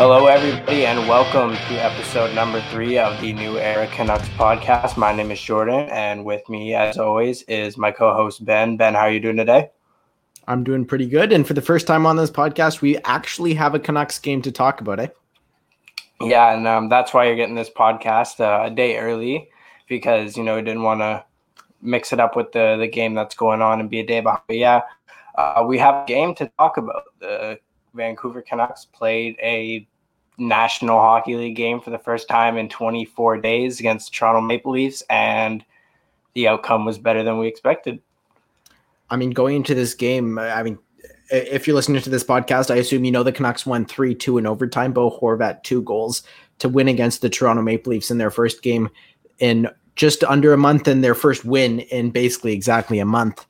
Hello, everybody, and welcome to episode number three of the New Era Canucks podcast. My name is Jordan, and with me, as always, is my co-host Ben. Ben, how are you doing today? I'm doing pretty good, and for the first time on this podcast, we actually have a Canucks game to talk about, eh? Yeah, and um, that's why you're getting this podcast uh, a day early because you know we didn't want to mix it up with the the game that's going on and be a day behind. But yeah, uh, we have a game to talk about. The Vancouver Canucks played a National Hockey League game for the first time in 24 days against Toronto Maple Leafs, and the outcome was better than we expected. I mean, going into this game, I mean, if you're listening to this podcast, I assume you know the Canucks won 3 2 in overtime. Bo Horvat, two goals to win against the Toronto Maple Leafs in their first game in just under a month and their first win in basically exactly a month.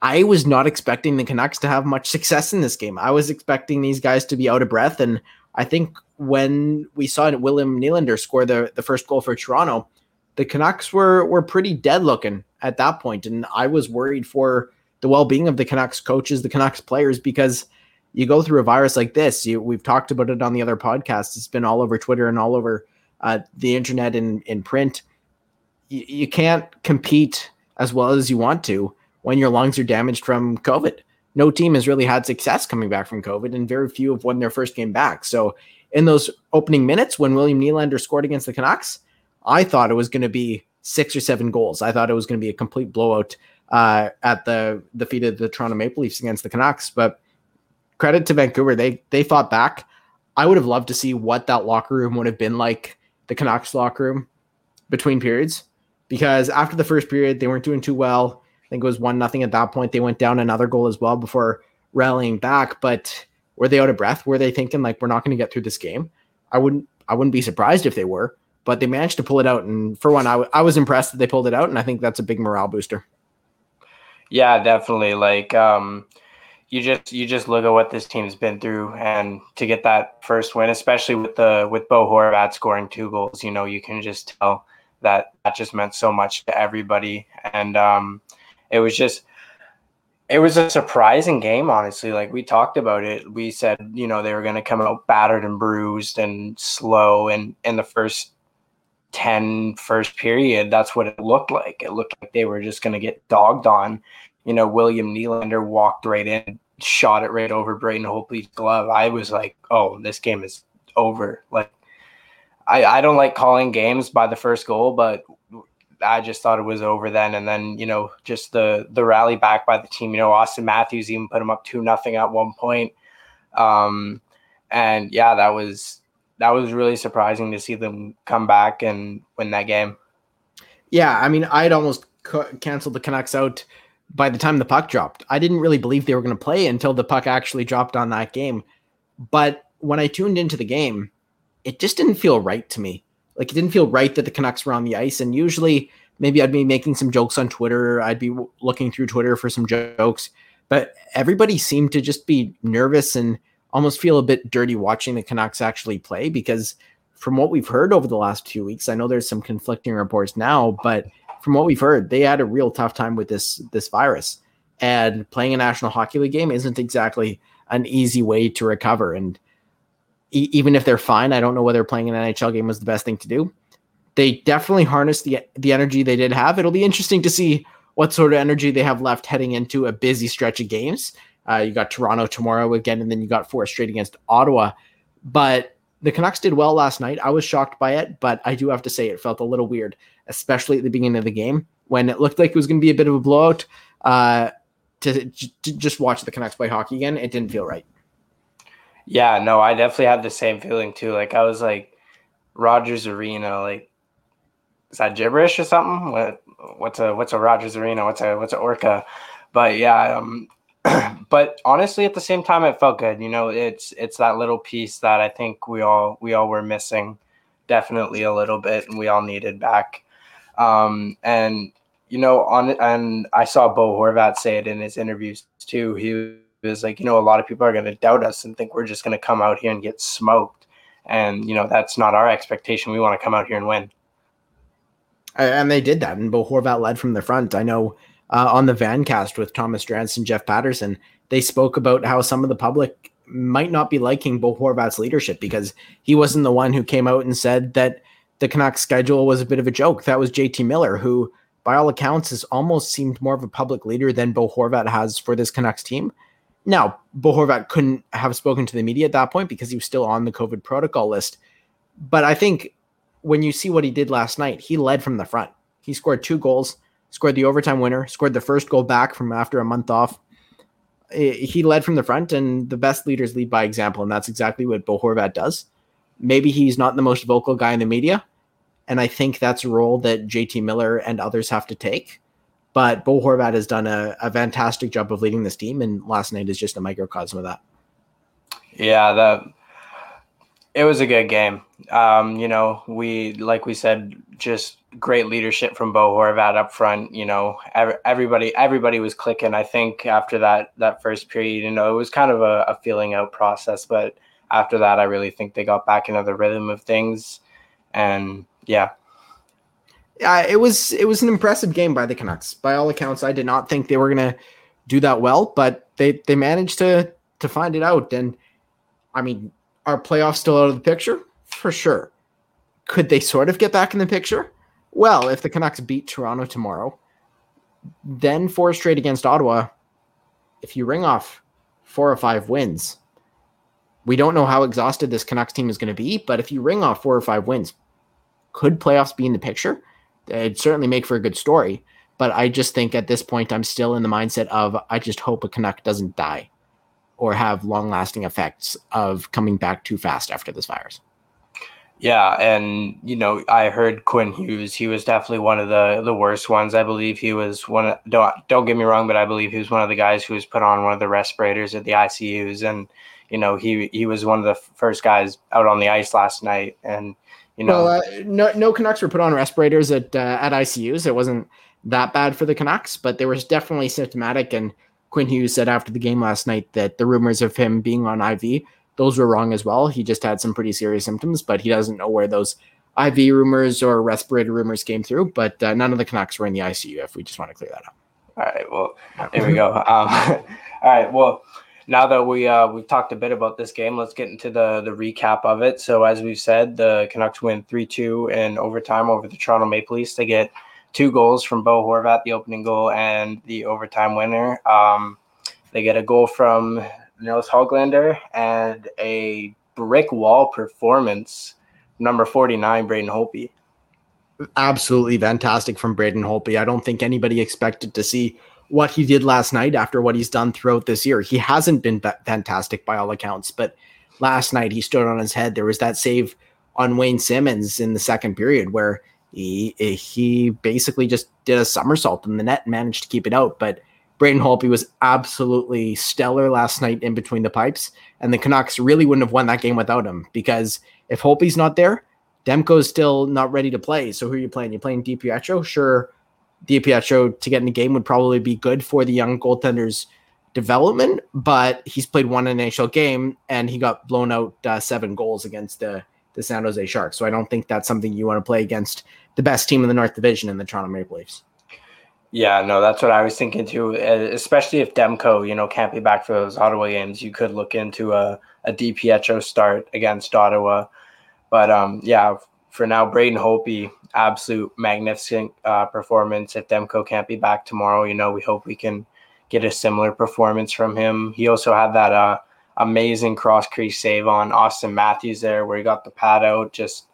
I was not expecting the Canucks to have much success in this game. I was expecting these guys to be out of breath. And I think when we saw William Nylander score the, the first goal for Toronto, the Canucks were were pretty dead looking at that point. And I was worried for the well-being of the Canucks coaches, the Canucks players, because you go through a virus like this. You, we've talked about it on the other podcast. It's been all over Twitter and all over uh, the internet and in print. You, you can't compete as well as you want to when your lungs are damaged from COVID. No team has really had success coming back from COVID, and very few have won their first game back. So, in those opening minutes when William Nylander scored against the Canucks, I thought it was going to be six or seven goals. I thought it was going to be a complete blowout uh, at the the feet of the Toronto Maple Leafs against the Canucks. But credit to Vancouver, they they fought back. I would have loved to see what that locker room would have been like, the Canucks locker room between periods, because after the first period they weren't doing too well. I think it was one nothing at that point. They went down another goal as well before rallying back. But were they out of breath? Were they thinking like we're not going to get through this game? I wouldn't. I wouldn't be surprised if they were. But they managed to pull it out, and for one, I, w- I was impressed that they pulled it out, and I think that's a big morale booster. Yeah, definitely. Like, um, you just you just look at what this team's been through, and to get that first win, especially with the with Bo Horvat scoring two goals, you know, you can just tell that that just meant so much to everybody, and um, it was just it was a surprising game, honestly. Like we talked about it, we said you know they were going to come out battered and bruised and slow, and in the first 10 first period, that's what it looked like. It looked like they were just going to get dogged on. You know, William Nylander walked right in, shot it right over Braden Holtby's glove. I was like, oh, this game is over. Like, I, I don't like calling games by the first goal, but I just thought it was over then. And then, you know, just the the rally back by the team. You know, Auston Matthews even put him up two nothing at one point. Um, and yeah, that was that was really surprising to see them come back and win that game. Yeah, I mean, I'd almost canceled the Canucks out by the time the puck dropped. I didn't really believe they were going to play until the puck actually dropped on that game. But when I tuned into the game, it just didn't feel right to me. Like it didn't feel right that the Canucks were on the ice. And usually, maybe I'd be making some jokes on Twitter. I'd be looking through Twitter for some jokes. But everybody seemed to just be nervous and almost feel a bit dirty watching the Canucks actually play because from what we've heard over the last few weeks, I know there's some conflicting reports now, but from what we've heard, they had a real tough time with this this virus. And playing a National Hockey League game isn't exactly an easy way to recover. And e- even if they're fine, I don't know whether playing an NHL game was the best thing to do. They definitely harnessed the the energy they did have. It'll be interesting to see what sort of energy they have left heading into a busy stretch of games uh, you got Toronto tomorrow again, and then you got four straight against Ottawa. But the Canucks did well last night. I was shocked by it, but I do have to say it felt a little weird, especially at the beginning of the game when it looked like it was going to be a bit of a blowout. Uh, to, to just watch the Canucks play hockey again, it didn't feel right. Yeah, no, I definitely had the same feeling too. Like I was like, Rogers Arena, like is that gibberish or something? What what's a what's a Rogers Arena? What's a what's a Orca? But yeah, um, but honestly, at the same time, it felt good. You know, it's it's that little piece that I think we all we all were missing, definitely a little bit, and we all needed back. Um, and you know, on and I saw Bo Horvat say it in his interviews too. He was like, you know, a lot of people are going to doubt us and think we're just going to come out here and get smoked, and you know, that's not our expectation. We want to come out here and win. And they did that, and Bo Horvat led from the front. I know uh, on the Vancast with Thomas Drance and Jeff Paterson, they spoke about how some of the public might not be liking Bo Horvat's leadership because he wasn't the one who came out and said that the Canucks schedule was a bit of a joke. That was JT Miller, who, by all accounts, has almost seemed more of a public leader than Bo Horvat has for this Canucks team. Now, Bo Horvat couldn't have spoken to the media at that point because he was still on the COVID protocol list. But I think when you see what he did last night, he led from the front. He scored two goals, scored the overtime winner, scored the first goal back from after a month off. He led from the front, and the best leaders lead by example, and that's exactly what Bo Horvat does. Maybe he's not the most vocal guy in the media, and I think that's a role that JT Miller and others have to take. But Bo Horvat has done a, a fantastic job of leading this team, and last night is just a microcosm of that. Yeah, that it was a good game. Um, you know, we like we said, just great leadership from Bo Horvat up front. You know, everybody everybody was clicking. I think after that that first period, you know, it was kind of a, a feeling out process, but after that, I really think they got back into the rhythm of things, and yeah. Yeah, it was it was an impressive game by the Canucks. By all accounts, I did not think they were going to do that well, but they they managed to to find it out. And I mean, are playoffs still out of the picture? For sure. Could they sort of get back in the picture? Well, if the Canucks beat Toronto tomorrow, then four straight against Ottawa. If you ring off four or five wins, we don't know how exhausted this Canucks team is going to be, but if you ring off four or five wins, could playoffs be in the picture? It'd certainly make for a good story. But I just think at this point, I'm still in the mindset of I just hope a Canuck doesn't die or have long lasting effects of coming back too fast after this virus. Yeah, and you know, I heard Quinn Hughes. He was definitely one of the the worst ones. I believe he was one. Of, don't don't get me wrong, but I believe he was one of the guys who was put on one of the respirators at the ICU's, and you know, he he was one of the first guys out on the ice last night, and you know, well, uh, no no Canucks were put on respirators at uh, at ICU's. It wasn't that bad for the Canucks, but they were definitely symptomatic. And Quinn Hughes said after the game last night that the rumors of him being on IV those were wrong as well. He just had some pretty serious symptoms, but he doesn't know where those IV rumors or respirator rumors came through. But uh, none of the Canucks were in the ICU. If we just want to clear that up. All right. Well, there we go. Um, all right. Well, now that we uh, we've talked a bit about this game, let's get into the the recap of it. So as we've said, the Canucks win three two in overtime over the Toronto Maple Leafs. They get two goals from Bo Horvat, the opening goal, and the overtime winner. Um, they get a goal from Nils Hoglander and a brick wall performance, number 49, Braden Holtby. Absolutely fantastic from Braden Holtby. I don't think anybody expected to see what he did last night after what he's done throughout this year. He hasn't been fantastic by all accounts, but last night he stood on his head. There was that save on Wayne Simmonds in the second period where he he basically just did a somersault in the net and managed to keep it out. But Braden Holtby was absolutely stellar last night in between the pipes, and the Canucks really wouldn't have won that game without him because if Holtby's not there, Demko's still not ready to play. So who are you playing? You playing DiPietro? Sure, DiPietro to get in the game would probably be good for the young goaltender's development, but he's played one NHL game and he got blown out uh, seven goals against the the San Jose Sharks. So I don't think that's something you want to play against the best team in the North Division in the Toronto Maple Leafs. Yeah, no, that's what I was thinking too. Especially if Demko, you know, can't be back for those Ottawa games, you could look into a a DiPietro start against Ottawa. But um, yeah, for now, Braden Holtby, absolute magnificent uh, performance. If Demko can't be back tomorrow, you know, we hope we can get a similar performance from him. He also had that uh, amazing cross crease save on Auston Matthews there, where he got the pad out. Just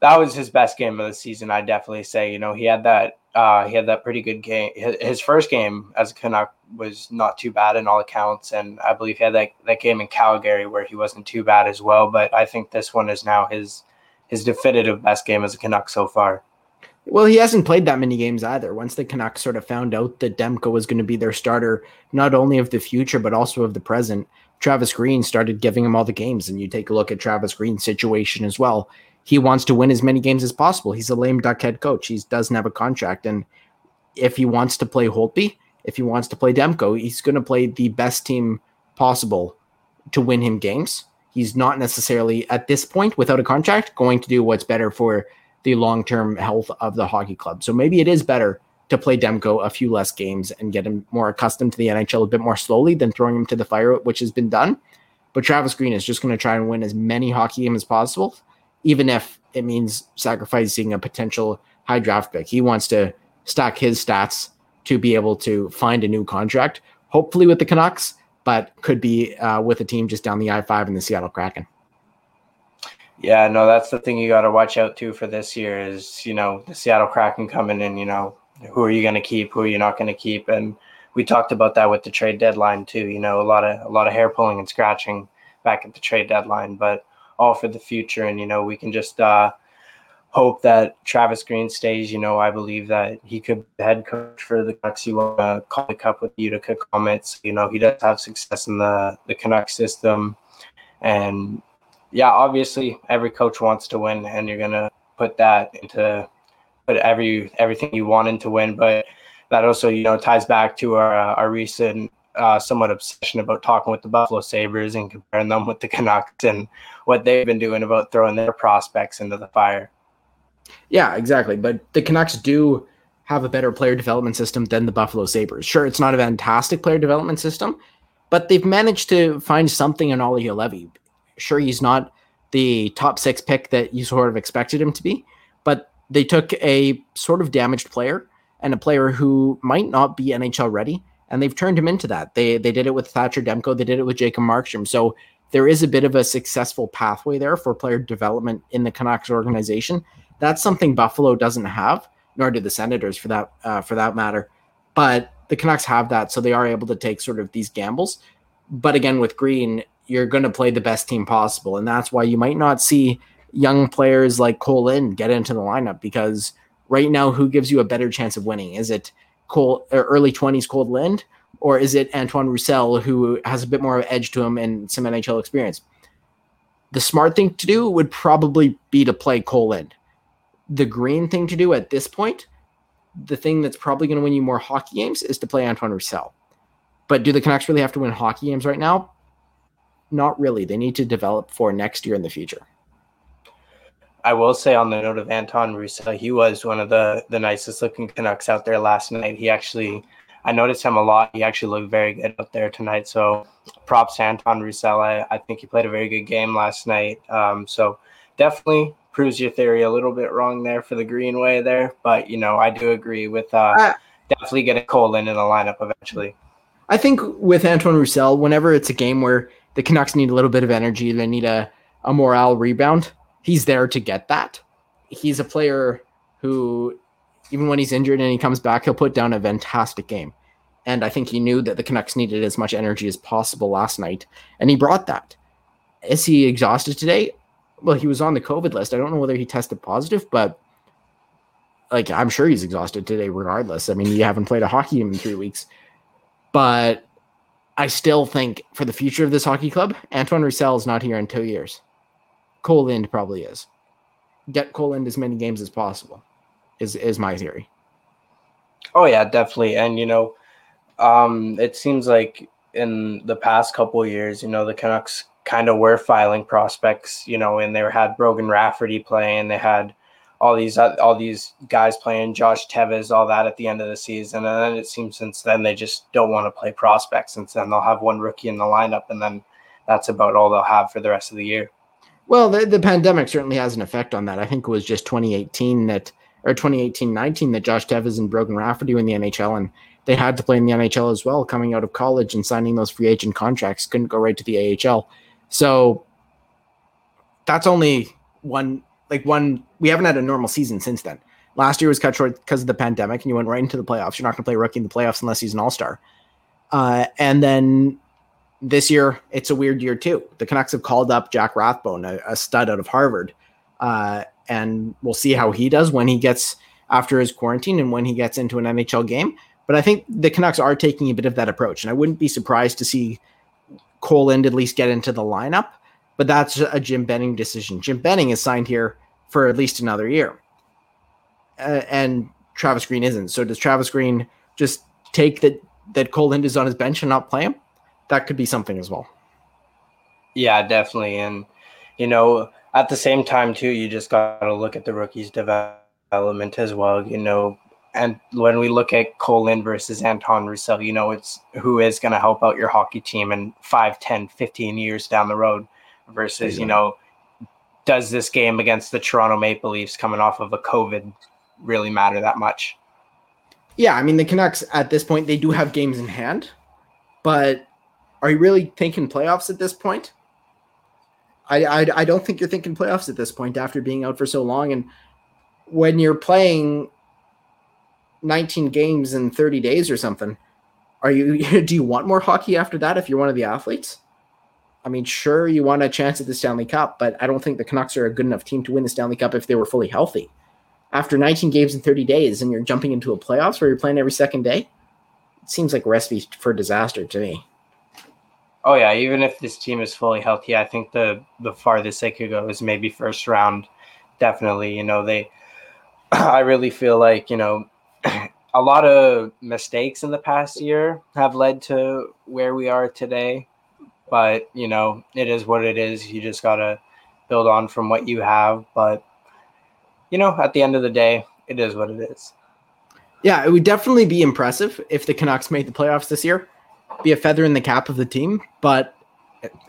that was his best game of the season, I definitely say. You know, he had that uh, he had that pretty good game. His first game as a Canuck was not too bad in all accounts, and I believe he had that, that game in Calgary where he wasn't too bad as well. But I think this one is now his his definitive best game as a Canuck so far. Well, he hasn't played that many games either. Once the Canucks sort of found out that Demko was going to be their starter, not only of the future but also of the present, Travis Green started giving him all the games. And you take a look at Travis Green's situation as well he wants to win as many games as possible. He's a lame duck head coach. He doesn't have a contract. And if he wants to play Holtby, if he wants to play Demko, he's going to play the best team possible to win him games. He's not necessarily at this point without a contract going to do what's better for the long-term health of the hockey club. So maybe it is better to play Demko a few less games and get him more accustomed to the NHL a bit more slowly than throwing him to the fire, which has been done. But Travis Green is just going to try and win as many hockey games as possible, even if it means sacrificing a potential high draft pick. He wants to stack his stats to be able to find a new contract, hopefully with the Canucks, but could be uh, with a team just down the I 5 in the Seattle Kraken. Yeah, no, that's the thing you got to watch out to for this year is, you know, the Seattle Kraken coming in, you know, who are you going to keep, who are you not going to keep? And we talked about that with the trade deadline too, you know, a lot of a lot of hair pulling and scratching back at the trade deadline, but all for the future and you know, we can just uh hope that Travis Green stays. You know, I believe that he could be head coach for the Canucks. He won a Calder Cup with Utica Comets. You know, he does have success in the the Canucks system, and yeah, obviously every coach wants to win, and you're gonna put that into put every everything you want into win. But that also, you know, ties back to our uh, our recent uh, somewhat obsession about talking with the Buffalo Sabres and comparing them with the Canucks and what they've been doing about throwing their prospects into the fire. Yeah, exactly. But the Canucks do have a better player development system than the Buffalo Sabres. Sure, it's not a fantastic player development system, but they've managed to find something in Olli Juolevi. Sure, he's not the top six pick that you sort of expected him to be, but they took a sort of damaged player and a player who might not be NHL ready, and they've turned him into that. They they did it with Thatcher Demko, they did it with Jacob Markstrom. So there is a bit of a successful pathway there for player development in the Canucks organization. That's something Buffalo doesn't have, nor do the Senators for that uh, for that matter. But the Canucks have that, so they are able to take sort of these gambles. But again, with Green, you're going to play the best team possible, and that's why you might not see young players like Cole Lind get into the lineup because right now, who gives you a better chance of winning? Is it Cole early twenties Cole Lind, or is it Antoine Roussel who has a bit more of an edge to him and some NHL experience? The smart thing to do would probably be to play Cole Lind the green thing to do at this point, the thing that's probably going to win you more hockey games is to play Antoine Roussel. But do the Canucks really have to win hockey games right now? Not really. They need to develop for next year in the future. I will say on the note of Anton Roussel, he was one of the the nicest looking Canucks out there last night. He actually, I noticed him a lot. He actually looked very good out there tonight. So props to Anton Roussel. I, I think he played a very good game last night. Um, so definitely proves your theory a little bit wrong there for the Greenway there, but you know I do agree with uh, uh definitely getting Cole in in the lineup eventually. I think with Antoine Roussel, whenever it's a game where the Canucks need a little bit of energy, they need a a morale rebound. He's there to get that. He's a player who, even when he's injured and he comes back, he'll put down a fantastic game. And I think he knew that the Canucks needed as much energy as possible last night, and he brought that. Is he exhausted today? Well, he was on the COVID list. I don't know whether he tested positive, but like I'm sure he's exhausted today, regardless. I mean, you haven't played a hockey game in three weeks, but I still think for the future of this hockey club, Antoine Roussel is not here in two years. Cole Lind probably is. Get Cole Lind as many games as possible, is is my theory. Oh yeah, definitely. And you know, um, it seems like in the past couple years, you know, the Canucks kind of were filing prospects, you know, and they had Brogan Rafferty playing, they had all these all these guys playing, Josh Teves, all that at the end of the season, and then it seems since then they just don't want to play prospects. Since then they'll have one rookie in the lineup, and then that's about all they'll have for the rest of the year. Well, the, the pandemic certainly has an effect on that. I think it was just 2018 that or 2018-19 that Josh Teves and Brogan Rafferty were in the NHL, and they had to play in the NHL as well, coming out of college and signing those free agent contracts. Couldn't go right to the AHL. So that's only one like one we haven't had a normal season since then. Last year was cut short because of the pandemic, and you went right into the playoffs. You're not going to play rookie in the playoffs unless he's an all star. Uh, and then this year, it's a weird year too. The Canucks have called up Jack Rathbone, a, a stud out of Harvard, uh, and we'll see how he does when he gets after his quarantine and when he gets into an NHL game. But I think the Canucks are taking a bit of that approach, and I wouldn't be surprised to see Cole Lind at least get into the lineup. But that's a Jim Benning decision. Jim Benning is signed here for at least another year. Uh, and Travis Green isn't. So does Travis Green just take that that Cole is on his bench and not play him? That could be something as well. Yeah, definitely. And you know, at the same time too, you just got to look at the rookies' development as well. You know, and when we look at Cole Lind versus Anton Roussel, you know, it's who is going to help out your hockey team in 5, 10, 15 years down the road versus, you know, does this game against the Toronto Maple Leafs coming off of a COVID really matter that much? Yeah, I mean, the Canucks at this point, they do have games in hand, but are you really thinking playoffs at this point? I, I, I don't think you're thinking playoffs at this point after being out for so long. And when you're playing 19 games in 30 days or something. Are you do you want more hockey after that if you're one of the athletes? I mean, sure you want a chance at the Stanley Cup, but I don't think the Canucks are a good enough team to win the Stanley Cup if they were fully healthy. After 19 games in 30 days and you're jumping into a playoffs where you're playing every second day, it seems like a recipe for disaster to me. Oh yeah, even if this team is fully healthy, I think the the farthest they could go is maybe first round. Definitely, you know, they I really feel like, you know, a lot of mistakes in the past year have led to where we are today. But, you know, it is what it is. You just got to build on from what you have. But, you know, at the end of the day, it is what it is. Yeah, it would definitely be impressive if the Canucks made the playoffs this year. Be a feather in the cap of the team, but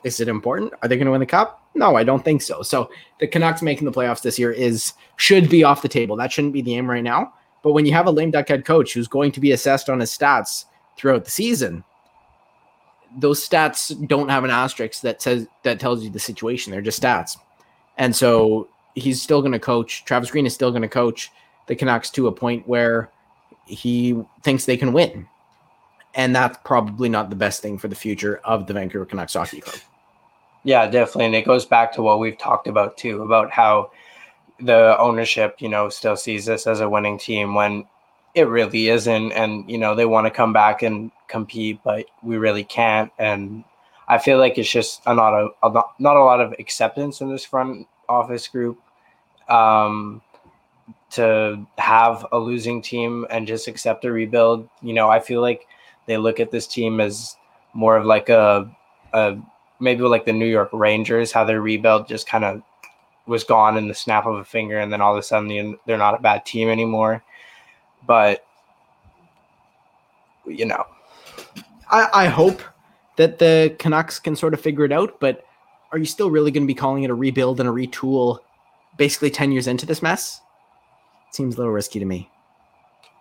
is it important? Are they going to win the cup? No, I don't think so. So the Canucks making the playoffs this year is should be off the table. That shouldn't be the aim right now. But when you have a lame duck head coach who's going to be assessed on his stats throughout the season, those stats don't have an asterisk that says that tells you the situation. They're just stats. And so he's still going to coach. Travis Green is still going to coach the Canucks to a point where he thinks they can win. And that's probably not the best thing for the future of the Vancouver Canucks hockey club. Yeah, definitely. And it goes back to what we've talked about too about how the ownership, you know, still sees this as a winning team when it really isn't. And, you know, they want to come back and compete, but we really can't. And I feel like it's just a not a, a not a lot of acceptance in this front office group um, to have a losing team and just accept a rebuild. You know, I feel like they look at this team as more of like a, a maybe like the New York Rangers, how their rebuild just kind of was gone in the snap of a finger, and then all of a sudden they're not a bad team anymore. But you know, I, I hope that the Canucks can sort of figure it out. But are you still really going to be calling it a rebuild and a retool, basically ten years into this mess? It seems a little risky to me.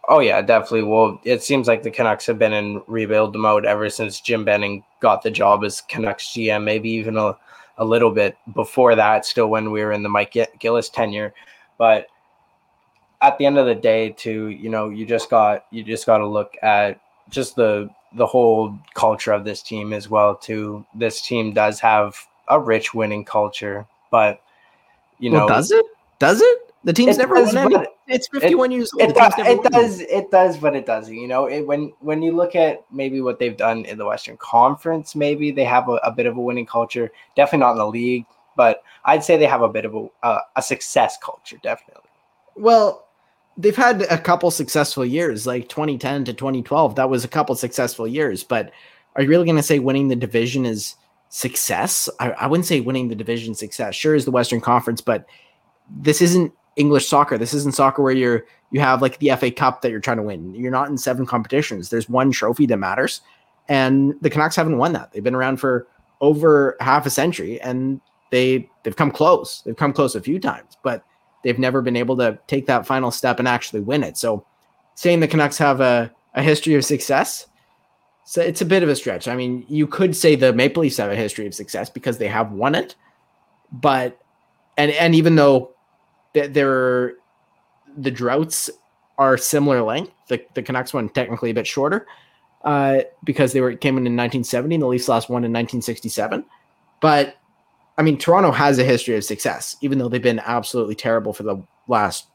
Oh yeah, definitely. Well, it seems like the Canucks have been in rebuild mode ever since Jim Benning got the job as Canucks GM. Maybe even a a little bit before that, still when we were in the Mike Gillis tenure. But at the end of the day, too, you know, you just got you just got to look at just the the whole culture of this team as well. Too, this team does have a rich winning culture, but you know, well, does it? Does it? The team's never does, any. It's 51 it, years old. It, does, it does. It does, but it doesn't. You know, it, when when you look at maybe what they've done in the Western Conference, maybe they have a, a bit of a winning culture. Definitely not in the league, but I'd say they have a bit of a uh, a success culture. Definitely. Well, they've had a couple successful years, like 2010 to 2012. That was a couple successful years, but are you really going to say winning the division is success? I, I wouldn't say winning the division success. Sure, is the Western Conference, but this isn't English soccer. This isn't soccer where you're you have like the FA Cup that you're trying to win. You're not in seven competitions. There's one trophy that matters. And the Canucks haven't won that. They've been around for over half a century and they they've come close. They've come close a few times, but they've never been able to take that final step and actually win it. So saying the Canucks have a, a history of success, so it's a bit of a stretch. I mean, you could say the Maple Leafs have a history of success because they have won it, but and and even though that they're the droughts are similar length. The the Canucks one technically a bit shorter uh, because they were came in in 1970 and the Leafs last one in 1967. But I mean, Toronto has a history of success, even though they've been absolutely terrible for the last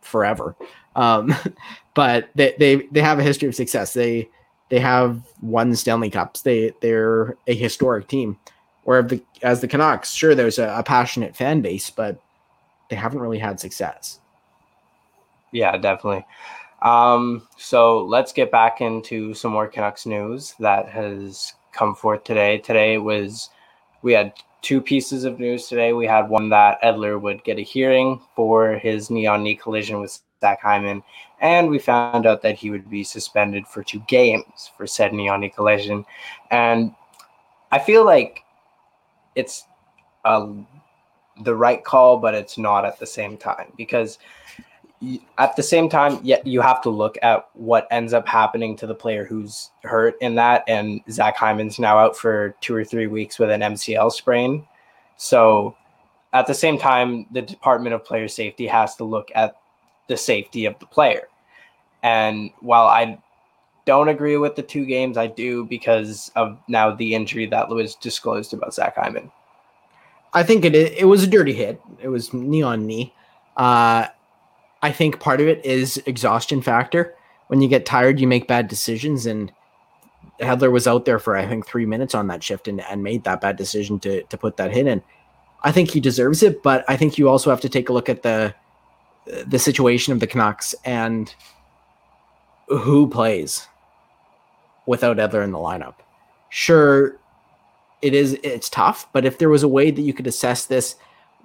forever. Um, but they, they they have a history of success. They they have won Stanley Cups. They they're a historic team. Where the as the Canucks, sure, there's a, a passionate fan base, but they haven't really had success. Yeah, definitely. Um, so let's get back into some more Canucks news that has come forth today. Today was we had two pieces of news today. We had one that Edler would get a hearing for his knee on knee collision with Zach Hyman, and we found out that he would be suspended for two games for said knee-on-knee collision. And I feel like it's uh, the right call, but it's not at the same time because at the same time, yet you have to look at what ends up happening to the player who's hurt in that. And Zach Hyman's now out for two or three weeks with an MCL sprain. So at the same time, the Department of Player Safety has to look at the safety of the player. And while I don't agree with the two games, I do because of now the injury that was disclosed about Zach Hyman. I think it it was a dirty hit. It was knee on knee. Uh, I think part of it is exhaustion factor. When you get tired, you make bad decisions, and Edler was out there for I think three minutes on that shift and, and made that bad decision to to put that hit in. I think he deserves it, but I think you also have to take a look at the the situation of the Canucks and who plays without Edler in the lineup. Sure, it is it's tough, but if there was a way that you could assess this,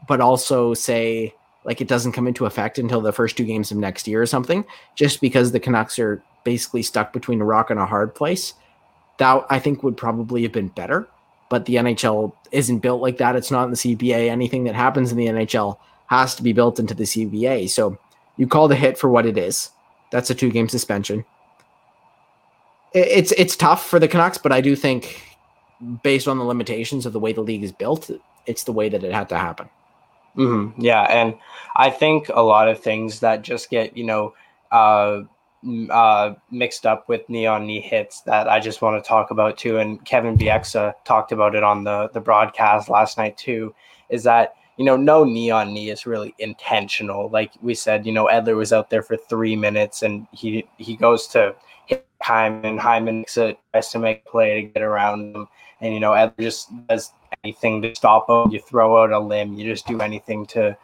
but also say like it doesn't come into effect until the first two games of next year or something, just because the Canucks are basically stuck between a rock and a hard place. That I think would probably have been better. But the NHL isn't built like that. It's not in the CBA. Anything that happens in the NHL has to be built into the CBA. So you call the hit for what it is. That's a two game suspension. It's it's tough for the Canucks, but I do think based on the limitations of the way the league is built, it's the way that it had to happen. Mm-hmm. Yeah, and I think a lot of things that just get you know uh, uh, mixed up with knee-on knee hits that I just want to talk about too. And Kevin Bieksa talked about it on the the broadcast last night too. Is that you know no knee-on knee is really intentional. Like we said, you know Edler was out there for three minutes and he he goes to hit Hyman. Hyman makes a tries to make play to get around him, and you know Edler just does anything to stop him. You throw out a limb. You just do anything to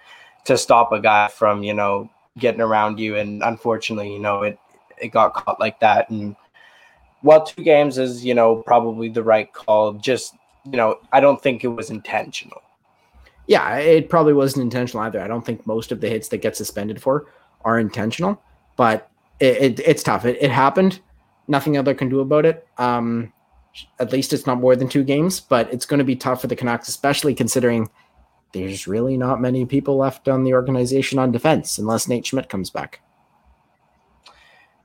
to stop a guy from you know getting around you. And unfortunately, you know it it got caught like that. And while two games is you know probably the right call, just you know I don't think it was intentional. Yeah, it probably wasn't intentional either. I don't think most of the hits that get suspended for are intentional, but it, it, it's tough. It, it happened. Nothing other can do about it. Um, at least it's not more than two games, but it's going to be tough for the Canucks, especially considering there's really not many people left on the organization on defense unless Nate Schmidt comes back.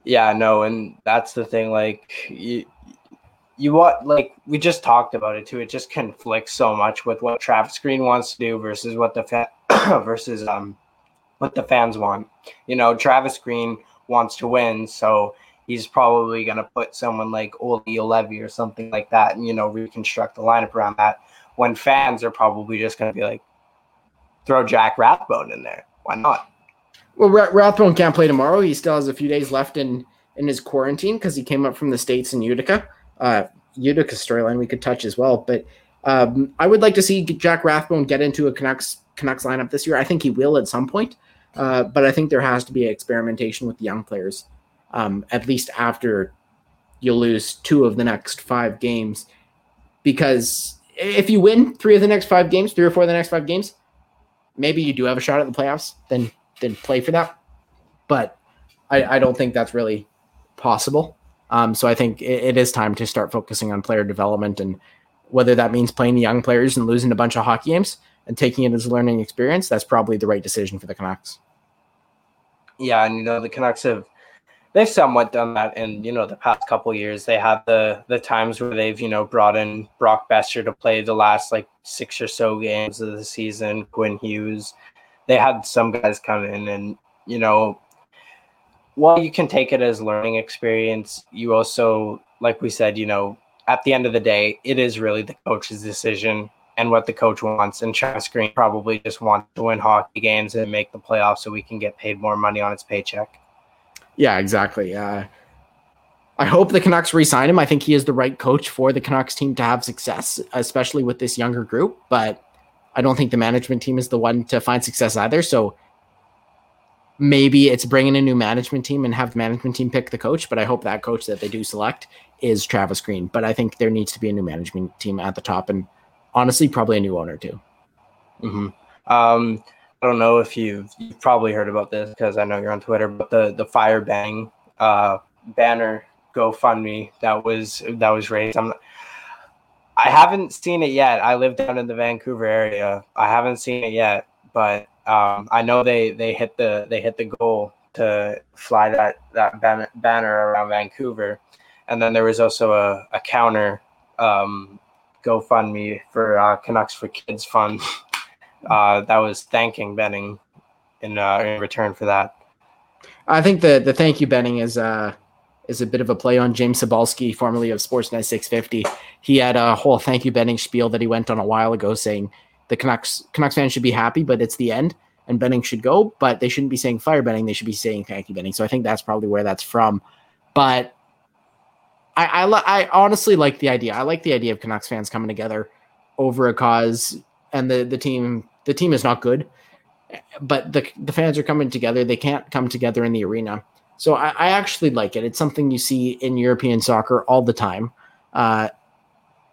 Yeah, no, and that's the thing. Like you, you want like we just talked about it too. It just conflicts so much with what Travis Green wants to do versus what the fa- versus um what the fans want. You know, Travis Green wants to win, so he's probably going to put someone like Olli Juolevi or something like that and, you know, reconstruct the lineup around that. When fans are probably just going to be like, throw Jack Rathbone in there. Why not? Well, Rathbone can't play tomorrow. He still has a few days left in, in his quarantine because he came up from the States in Utica. Uh, Utica storyline we could touch as well. But um, I would like to see Jack Rathbone get into a Canucks, Canucks lineup this year. I think he will at some point. Uh, but I think there has to be experimentation with the young players um, at least after you lose two of the next five games. Because if you win three of the next five games, three or four of the next five games, maybe you do have a shot at the playoffs. Then then play for that. But I, I don't think that's really possible. Um, so I think it, it is time to start focusing on player development and whether that means playing young players and losing a bunch of hockey games and taking it as a learning experience. That's probably the right decision for the Canucks. Yeah, and you know the Canucks have they've somewhat done that in you know the past couple years. They have the the times where they've you know brought in Brock Boeser to play the last like six or so games of the season. Quinn Hughes, they had some guys come in and you know while you can take it as learning experience, you also like we said, you know, at the end of the day, it is really the coach's decision and what the coach wants. And Travis Green probably just wants to win hockey games and make the playoffs so we can get paid more money on its paycheck. Yeah, exactly. Uh, I hope the Canucks re-sign him. I think he is the right coach for the Canucks team to have success, especially with this younger group. But I don't think the management team is the one to find success either. So maybe it's bringing a new management team and have the management team pick the coach. But I hope that coach that they do select is Travis Green. But I think there needs to be a new management team at the top, and honestly, probably a new owner too. Mm-hmm. Um, don't know if you've, you've probably heard about this because I know you're on Twitter, but the the fire bang uh, banner GoFundMe that was that was raised. I'm I haven't seen it yet. I live down in the Vancouver area. I haven't seen it yet, but um, I know they they hit the they hit the goal to fly that that ban- banner around Vancouver, and then there was also a, a counter um, GoFundMe for uh, Canucks for Kids Fund uh, that was thanking Benning in uh, in return for that. I think the the thank you Benning is uh is a bit of a play on James Sabalski, formerly of Sportsnet 650. He had a whole thank you Benning spiel that he went on a while ago saying the Canucks Canucks fans should be happy, but it's the end and Benning should go, but they shouldn't be saying fire Benning. They should be saying thank you Benning. So I think that's probably where that's from. But I I, I honestly like the idea. I like the idea of Canucks fans coming together over a cause, and the the team the team is not good, but the the fans are coming together. They can't come together in the arena. So I, I actually like it. It's something you see in European soccer all the time. Uh,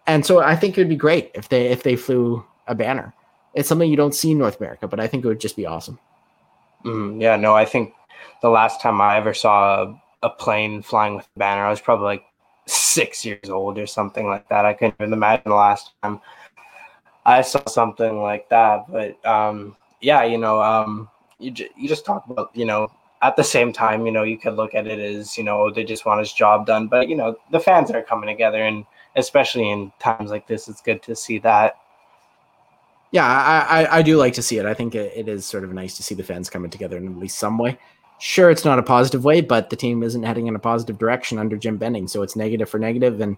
and so I think it would be great if they if they flew a banner. It's something you don't see in North America, but I think it would just be awesome. Mm, yeah, no, I think the last time I ever saw a, a, plane flying with a banner, I was probably like six years old or something like that. I couldn't even imagine the last time I saw something like that. But um, yeah, you know, um, you, j- you just talk about, you know, at the same time, you know, you could look at it as, you know, they just want his job done. But, you know, the fans are coming together. And especially in times like this, it's good to see that. Yeah, I, I, I do like to see it. I think it, it is sort of nice to see the fans coming together in at least some way. Sure, it's not a positive way, but the team isn't heading in a positive direction under Jim Benning. So it's negative for negative, and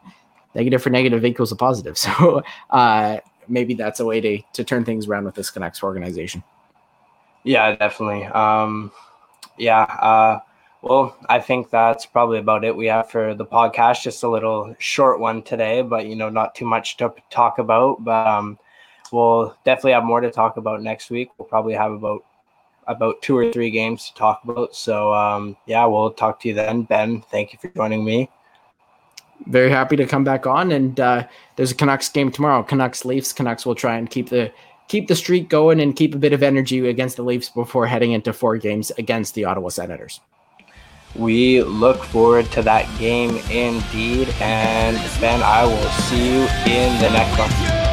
negative for negative equals a positive. So uh, maybe that's a way to, to turn things around with this Canucks organization. Yeah, definitely. Um, yeah. Uh, well, I think that's probably about it we have for the podcast. Just a little short one today, but you know, not too much to talk about. But um, we'll definitely have more to talk about next week. We'll probably have about about two or three games to talk about. So um, yeah, we'll talk to you then, Ben. Thank you for joining me. Very happy to come back on, and uh, there's a Canucks game tomorrow. Canucks Leafs. Canucks will try and keep the keep the streak going and keep a bit of energy against the Leafs before heading into four games against the Ottawa Senators. We look forward to that game indeed. And Ben, I will see you in the next one.